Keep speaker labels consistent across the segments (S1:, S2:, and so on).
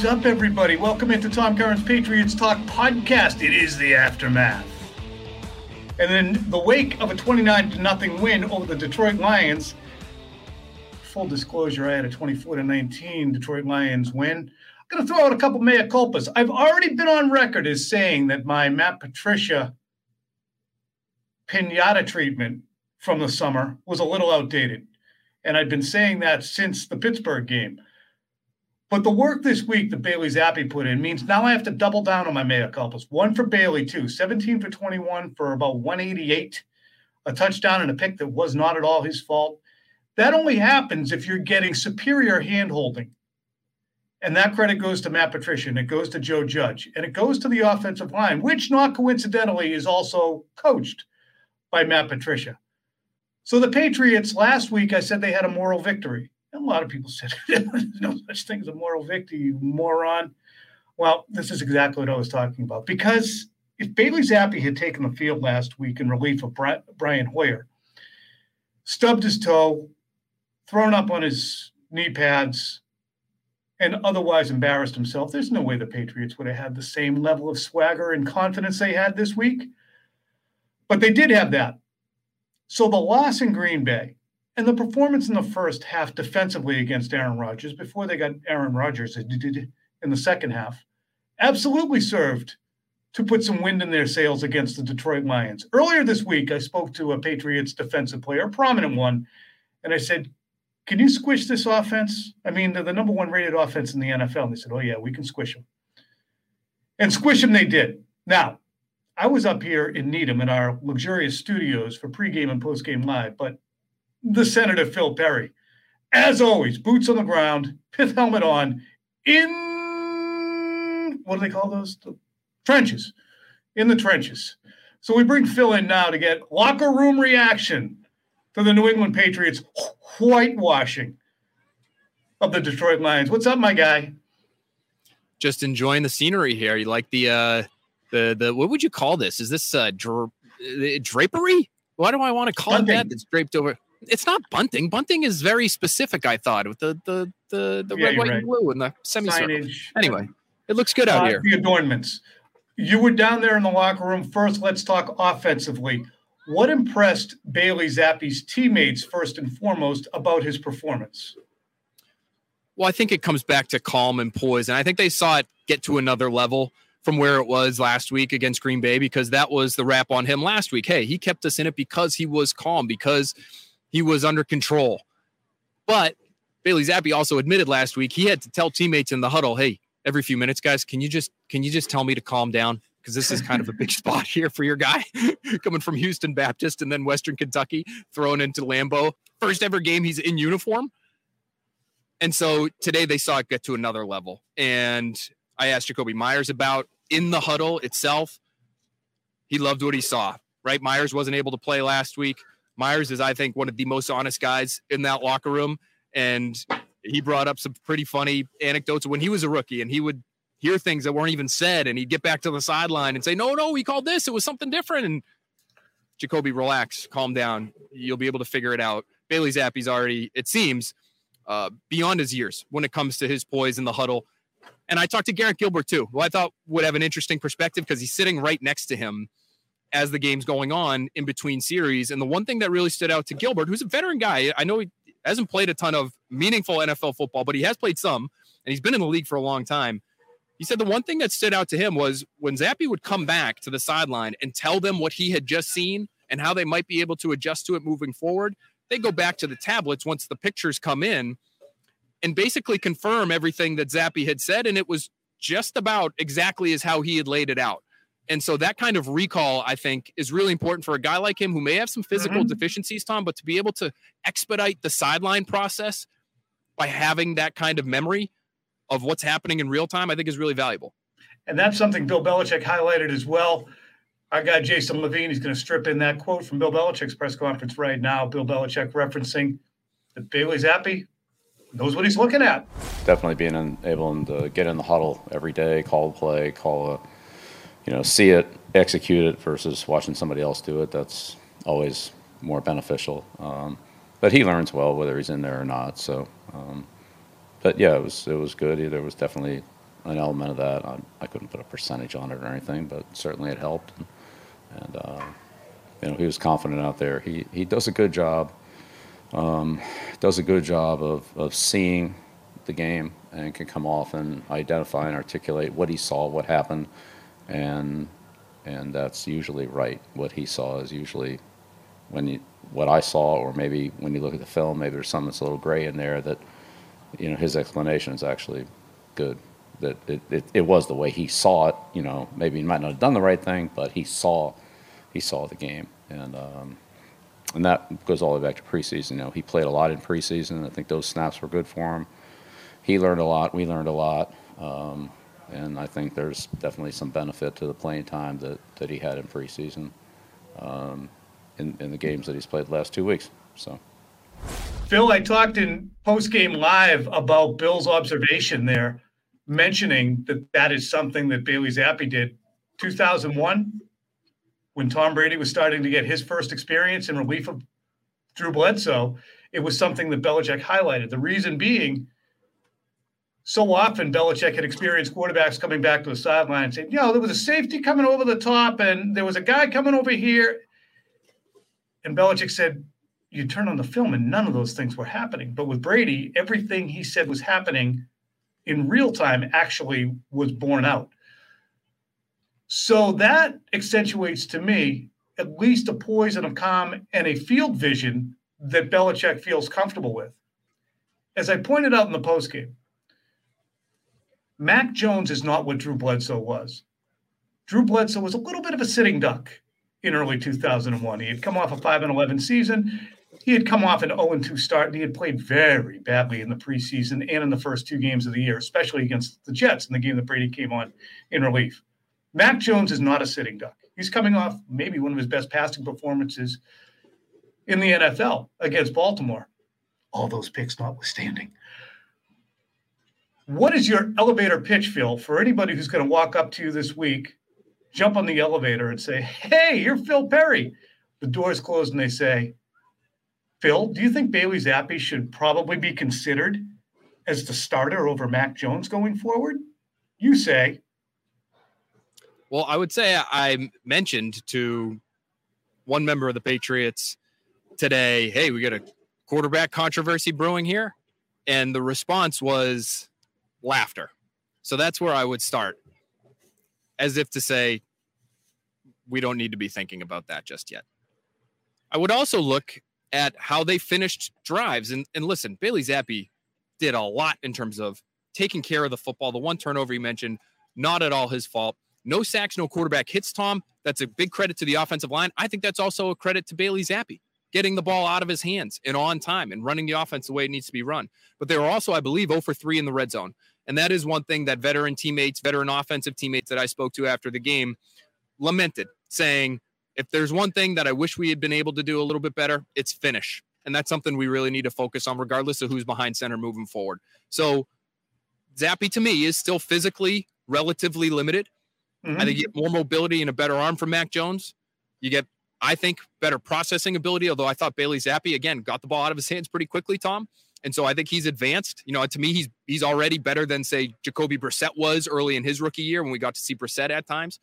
S1: Is up, everybody? Welcome into Tom Curran's Patriots Talk podcast. It is the aftermath. And in the wake of a 29 to nothing win over the Detroit Lions, full disclosure, I had a 24 to 19 Detroit Lions win. I'm going to throw out a couple mea culpas. I've already been on record as saying that my Matt Patricia pinata treatment from the summer was a little outdated. And I've been saying that since the Pittsburgh game. But the work this week that Bailey Zappe put in means now I have to double down on my mea culpas. One for Bailey, too. 17 for 21 for about 188, a touchdown and a pick that was not at all his fault. That only happens if you're getting superior hand holding. And that credit goes to Matt Patricia and it goes to Joe Judge and it goes to the offensive line, which not coincidentally is also coached by Matt Patricia. So the Patriots last week, I said they had a moral victory. And a lot of people said there's no such thing as a moral victory, you moron. Well, this is exactly what I was talking about. Because if Bailey Zappe had taken the field last week in relief of Brian Hoyer, stubbed his toe, thrown up on his knee pads, and otherwise embarrassed himself, there's no way the Patriots would have had the same level of swagger and confidence they had this week. But they did have that. So the loss in Green Bay and the performance in the first half defensively against Aaron Rodgers before they got Aaron Rodgers in the second half absolutely served to put some wind in their sails against the Detroit Lions. Earlier this week, I spoke to a Patriots defensive player, a prominent one, and I said, Can you squish this offense? I mean, they're the number one rated offense in the NFL. And they said, Oh, yeah, we can squish them. And squish them they did. Now, I was up here in Needham in our luxurious studios for pregame and postgame live, but the Senator Phil Perry, as always, boots on the ground, pith helmet on, in what do they call those? The trenches, in the trenches. So we bring Phil in now to get locker room reaction to the New England Patriots whitewashing of the Detroit Lions. What's up, my guy?
S2: Just enjoying the scenery here. You like the uh the the what would you call this? Is this uh dra- uh, drapery? Why do I want to call it that? It's draped over. It's not bunting. Bunting is very specific. I thought with the the the the
S1: Yeah,
S2: red, white,
S1: right.
S2: and blue and the semicircle.
S1: Signage.
S2: Anyway, it looks good out
S1: Uh,
S2: here.
S1: The adornments. You were down there in the locker room. First, let's talk offensively. What impressed Bailey Zappe's teammates first and foremost about his performance?
S2: Well, I think it comes back to calm and poise, and I think they saw it get to another level from where it was last week against Green Bay because that was the rap on him last week. Hey, he kept us in it because he was calm, because he was under control. But Bailey Zappe also admitted last week he had to tell teammates in the huddle, "Hey, every few minutes, guys, can you just can you just tell me to calm down?" Because this is kind of a big spot here for your guy coming from Houston Baptist and then Western Kentucky, thrown into Lambeau. First ever game he's in uniform. And so today they saw it get to another level. And I asked Jakobi Meyers about in the huddle itself. He loved what he saw, right? Meyers wasn't able to play last week. Meyers is, I think, one of the most honest guys in that locker room. And he brought up some pretty funny anecdotes when he was a rookie and he would hear things that weren't even said and he'd get back to the sideline and say, No, no, we called this. It was something different. And Jakobi, relax, calm down. You'll be able to figure it out. Bailey Zappe's already, it seems, uh, beyond his years when it comes to his poise in the huddle. And I talked to Garrett Gilbert too, who I thought would have an interesting perspective because he's sitting right next to him as the game's going on in between series. And the one thing that really stood out to Gilbert, who's a veteran guy, I know he hasn't played a ton of meaningful NFL football, but he has played some and he's been in the league for a long time. He said the one thing that stood out to him was when Zappe would come back to the sideline and tell them what he had just seen and how they might be able to adjust to it moving forward. they go back to the tablets once the pictures come in and basically confirm everything that Zappe had said. And it was just about exactly as how he had laid it out. And so that kind of recall, I think, is really important for a guy like him who may have some physical mm-hmm. deficiencies, Tom, but to be able to expedite the sideline process by having that kind of memory of what's happening in real time, I think is really valuable.
S1: And that's something Bill Belichick highlighted as well. Our guy Jason Levine, he's going to strip in that quote from Bill Belichick's press conference right now. Bill Belichick referencing that Bailey Zappe knows what he's looking at.
S3: Definitely being able to get in the huddle every day, call a play, call a, you know, see it, execute it versus watching somebody else do it. That's always more beneficial. Um, but he learns well whether he's in there or not. So, um, but yeah, it was it was good. There was definitely an element of that. I, I, couldn't put a percentage on it or anything, but certainly it helped. And, and uh, you know, he was confident out there. He he does a good job um, does a good job of, of seeing the game and can come off and identify and articulate what he saw, what happened, and and that's usually right. What he saw is usually when you what I saw, or maybe when you look at the film, maybe there's something that's a little gray in there that you know his explanation is actually good. That it, it, it was the way he saw it. You know, maybe he might not have done the right thing, but he saw he saw the game, and um, and that goes all the way back to preseason. You know, he played a lot in preseason. I think those snaps were good for him. He learned a lot. We learned a lot. Um, and I think there's definitely some benefit to the playing time that, that he had in preseason um, in, in the games that he's played the last two weeks. So.
S1: Phil, I talked in post game live about Bill's observation there, mentioning that that is something that Bailey Zappe did. 2001, when Tom Brady was starting to get his first experience in relief of Drew Bledsoe, it was something that Belichick highlighted. The reason being, so often Belichick had experienced quarterbacks coming back to the sideline and saying, you know, there was a safety coming over the top and there was a guy coming over here. And Belichick said, you turn on the film and none of those things were happening. But with Brady, everything he said was happening in real time actually was borne out. So that accentuates to me at least a poise and a calm and a field vision that Belichick feels comfortable with. As I pointed out in the postgame, Mac Jones is not what Drew Bledsoe was. Drew Bledsoe was a little bit of a sitting duck in early 2001. He had come off a 5 and 11 season. He had come off an 0 2 start, and he had played very badly in the preseason and in the first two games of the year, especially against the Jets in the game that Brady came on in relief. Mac Jones is not a sitting duck. He's coming off maybe one of his best passing performances in the NFL against Baltimore. All those picks notwithstanding. What is your elevator pitch, Phil, for anybody who's going to walk up to you this week, jump on the elevator and say, Hey, you're Phil Perry? The doors closed and they say, Phil, do you think Bailey Zappe should probably be considered as the starter over Mac Jones going forward? You say,
S2: well, I would say I mentioned to one member of the Patriots today, hey, we got a quarterback controversy brewing here. And the response was laughter. So that's where I would start, as if to say, we don't need to be thinking about that just yet. I would also look at how they finished drives. And, and listen, Bailey Zappe did a lot in terms of taking care of the football. The one turnover he mentioned, not at all his fault. No sacks, no quarterback hits, Tom. That's a big credit to the offensive line. I think that's also a credit to Bailey Zappe, getting the ball out of his hands and on time and running the offense the way it needs to be run. But they were also, I believe, 0 for 3 in the red zone. And that is one thing that veteran teammates, veteran offensive teammates that I spoke to after the game lamented, saying, if there's one thing that I wish we had been able to do a little bit better, it's finish. And that's something we really need to focus on, regardless of who's behind center moving forward. So Zappe to me is still physically relatively limited. Mm-hmm. I think you get more mobility and a better arm from Mac Jones. You get, I think, better processing ability. Although I thought Bailey Zappe again got the ball out of his hands pretty quickly, Tom. And so I think he's advanced. You know, to me, he's he's already better than say Jacoby Brissett was early in his rookie year when we got to see Brissett at times.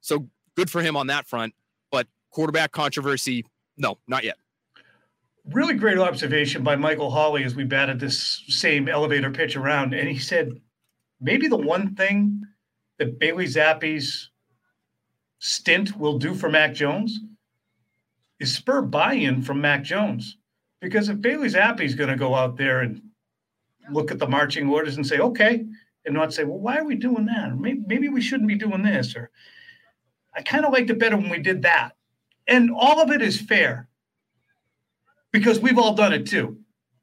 S2: So good for him on that front. But quarterback controversy, no, not yet.
S1: Really great observation by Michael Holley as we batted this same elevator pitch around. And he said, maybe the one thing that Bailey Zappe's stint will do for Mac Jones is spur buy-in from Mac Jones. Because if Bailey Zappe's going to go out there and look at the marching orders and say, okay, and not say, well, why are we doing that? Or maybe, maybe we shouldn't be doing this. Or I kind of liked it better when we did that. And all of it is fair because we've all done it too,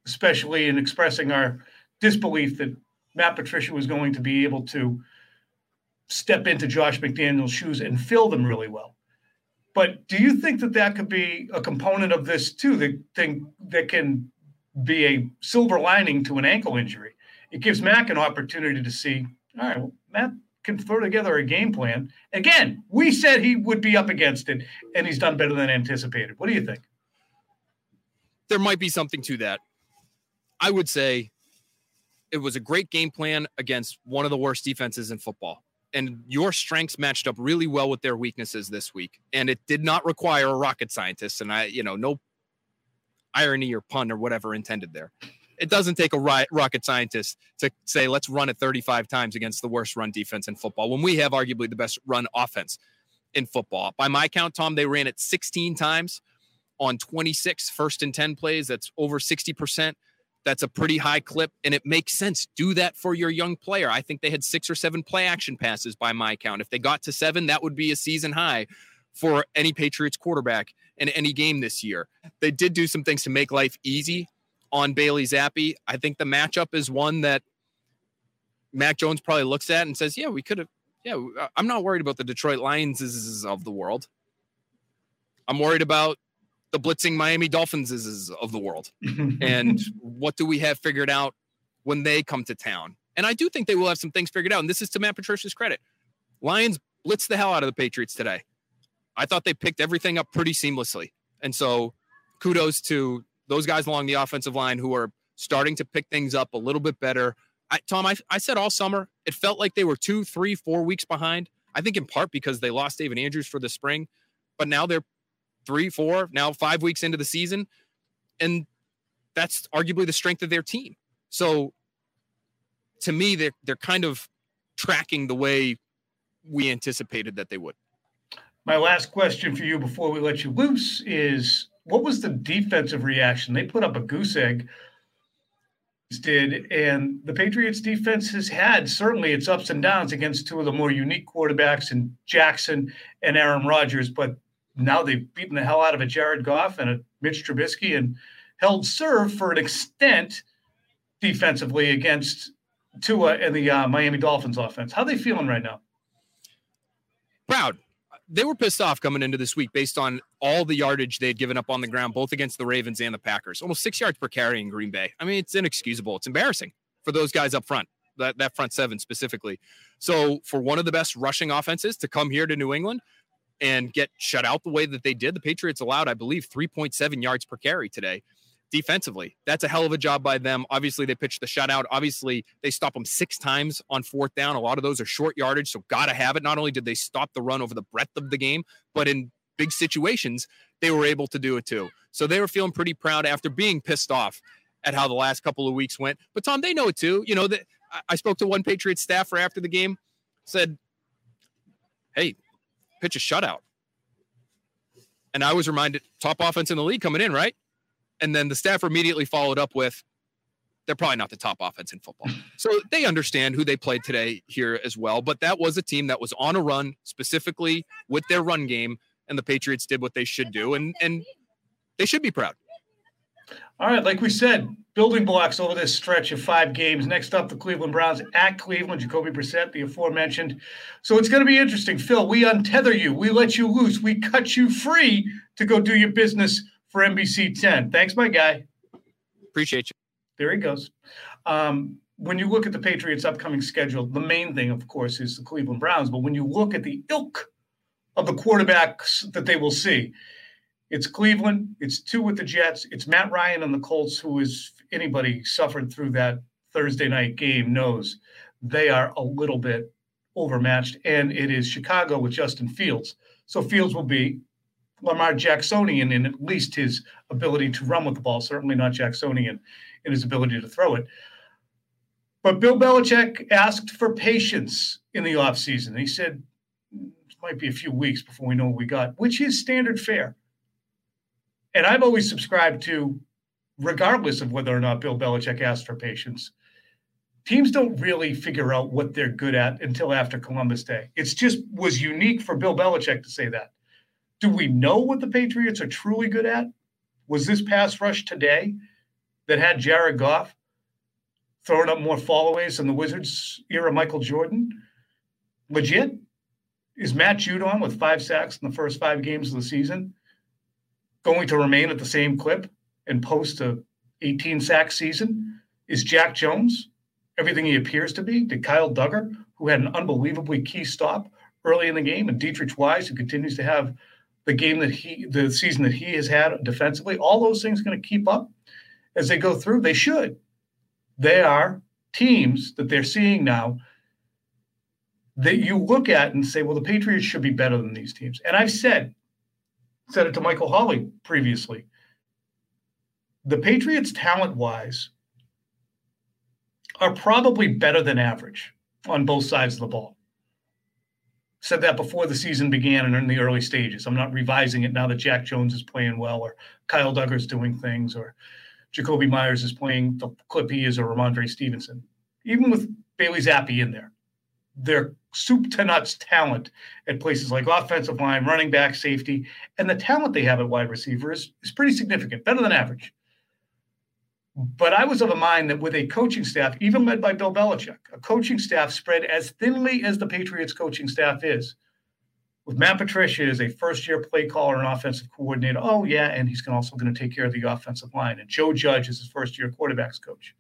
S1: especially in expressing our disbelief that Matt Patricia was going to be able to step into Josh McDaniels' shoes and fill them really well. But do you think that that could be a component of this too? That thing that can be a silver lining to an ankle injury. It gives Mac an opportunity to see. All right, well, Matt can throw together a game plan. Again, we said he would be up against it, and he's done better than anticipated. What do you think?
S2: There might be something to that. I would say it was a great game plan against one of the worst defenses in football and your strengths matched up really well with their weaknesses this week. And it did not require a rocket scientist. And I, you know, no irony or pun or whatever intended there. It doesn't take a rocket scientist to say, let's run it 35 times against the worst run defense in football when we have arguably the best run offense in football. By my count, Tom, they ran it 16 times on 26 first and 10 plays. That's over 60%. That's a pretty high clip, and it makes sense. Do that for your young player. I think they had six or seven play action passes by my count. If they got to seven, that would be a season high for any Patriots quarterback in any game this year. They did do some things to make life easy on Bailey Zappe. I think the matchup is one that Mac Jones probably looks at and says, "Yeah, we could have. Yeah, uh, I'm not worried about the Detroit Lions of the world. I'm worried about the blitzing Miami Dolphins is of the world. and what do we have figured out when they come to town? And I do think they will have some things figured out. And this is to Matt Patricia's credit. Lions blitzed the hell out of the Patriots today. I thought they picked everything up pretty seamlessly. And so kudos to those guys along the offensive line who are starting to pick things up a little bit better. I, Tom, I, I said all summer, it felt like they were two, three, four weeks behind. I think in part because they lost David Andrews for the spring, but now they're three, four, now five weeks into the season. And that's arguably the strength of their team. So to me, they're they're kind of tracking the way we anticipated that they would.
S1: My last question for you before we let you loose is what was the defensive reaction? They put up a goose egg did and the Patriots defense has had certainly its ups and downs against two of the more unique quarterbacks in Jackson and Aaron Rodgers, but now they've beaten the hell out of a Jared Goff and a Mitch Trubisky and held serve for an extent defensively against Tua and the uh, Miami Dolphins offense. How are they feeling right now?
S2: Proud. They were pissed off coming into this week based on all the yardage they had given up on the ground, both against the Ravens and the Packers. Almost six yards per carry in Green Bay. I mean, it's inexcusable. It's embarrassing for those guys up front, that, that front seven specifically. So, for one of the best rushing offenses to come here to New England, and get shut out the way that they did. The Patriots allowed, I believe, 3.7 yards per carry today defensively. That's a hell of a job by them. Obviously, they pitched the shutout. Obviously, they stop them six times on fourth down. A lot of those are short yardage, so gotta have it. Not only did they stop the run over the breadth of the game, but in big situations, they were able to do it too. So they were feeling pretty proud after being pissed off at how the last couple of weeks went. But Tom, they know it too. You know that I spoke to one Patriots staffer after the game, said, "Hey, pitch a shutout. And I was reminded top offense in the league coming in, right? And then the staff immediately followed up with, they're probably not the top offense in football. So they understand who they played today here as well. But that was a team that was on a run, specifically with their run game, and the Patriots did what they should do, and and they should be proud.
S1: All right, like we said, building blocks over this stretch of five games. Next up, the Cleveland Browns at Cleveland, Jacoby Brissett, the aforementioned. So it's going to be interesting. Phil, we untether you, we let you loose, we cut you free to go do your business for NBC 10. Thanks, my guy.
S2: Appreciate you.
S1: There he goes. Um, when you look at the Patriots' upcoming schedule, the main thing, of course, is the Cleveland Browns. But when you look at the ilk of the quarterbacks that they will see, it's Cleveland. It's two with the Jets. It's Matt Ryan and the Colts, who is anybody suffered through that Thursday night game knows they are a little bit overmatched. And it is Chicago with Justin Fields. So Fields will be Lamar Jacksonian in at least his ability to run with the ball, certainly not Jacksonian in his ability to throw it. But Bill Belichick asked for patience in the offseason. He said, mm, it might be a few weeks before we know what we got, which is standard fare and I've always subscribed to regardless of whether or not Bill Belichick asked for patience, teams don't really figure out what they're good at until after Columbus Day. It's just was unique for Bill Belichick to say that. Do we know what the Patriots are truly good at? Was this pass rush today that had Jared Goff throwing up more fallaways than the Wizards era Michael Jordan legit? Is Matt Judon with five sacks in the first five games of the season going to remain at the same clip and post a 18 sack season? Is Jack Jones everything he appears to be? Did Kyle Dugger, who had an unbelievably key stop early in the game, and Deatrich Wise, who continues to have the game that he, the season that he has had defensively, all those things going to keep up as they go through? They should. They are teams that they're seeing now that you look at and say, well, the Patriots should be better than these teams. And I've said, said it to Michael Holley previously. The Patriots, talent wise, are probably better than average on both sides of the ball. Said that before the season began and in the early stages. I'm not revising it now that Jack Jones is playing well or Kyle Dugger's doing things or Jakobi Meyers is playing the clip he is or Rhamondre Stevenson. Even with Bailey Zappe in there, they're soup to nuts talent at places like offensive line, running back, safety, and the talent they have at wide receiver is, is pretty significant, better than average. But I was of a mind that with a coaching staff, even led by Bill Belichick, a coaching staff spread as thinly as the Patriots coaching staff is, with Matt Patricia as a first year play caller and offensive coordinator. Oh, yeah, and he's also going to take care of the offensive line. And Joe Judge is his first year quarterbacks coach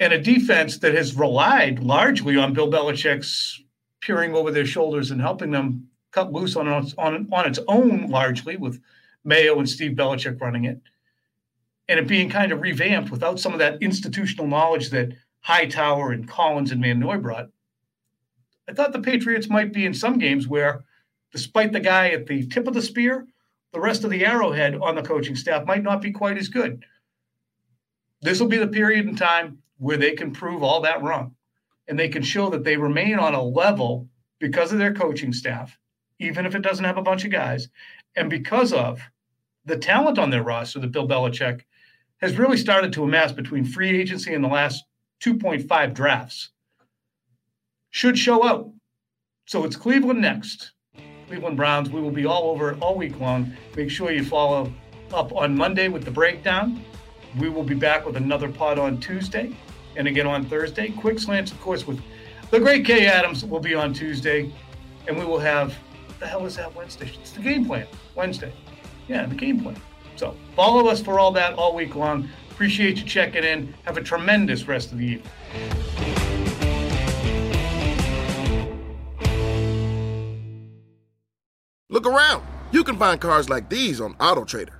S1: and a defense that has relied largely on Bill Belichick's peering over their shoulders and helping them cut loose on on, on its own largely with Mayo and Steve Belichick running it, and it being kind of revamped without some of that institutional knowledge that Hightower and Collins and Van Noy brought. I thought the Patriots might be in some games where, despite the guy at the tip of the spear, the rest of the arrowhead on the coaching staff might not be quite as good. This will be the period in time where they can prove all that wrong and they can show that they remain on a level because of their coaching staff, even if it doesn't have a bunch of guys, and because of the talent on their roster that Bill Belichick has really started to amass between free agency and the last 2.5 drafts. Should show out. So it's Cleveland next. Cleveland Browns. We will be all over all week long. Make sure you follow up on Monday with the breakdown. We will be back with another pod on Tuesday and again on Thursday. Quick slants, of course, with the great Kay Adams will be on Tuesday, and we will have the hell is that Wednesday? It's the game plan Wednesday. Yeah, the game plan. So follow us for all that all week long. Appreciate you checking in. Have a tremendous rest of the evening.
S4: Look around. You can find cars like these on AutoTrader.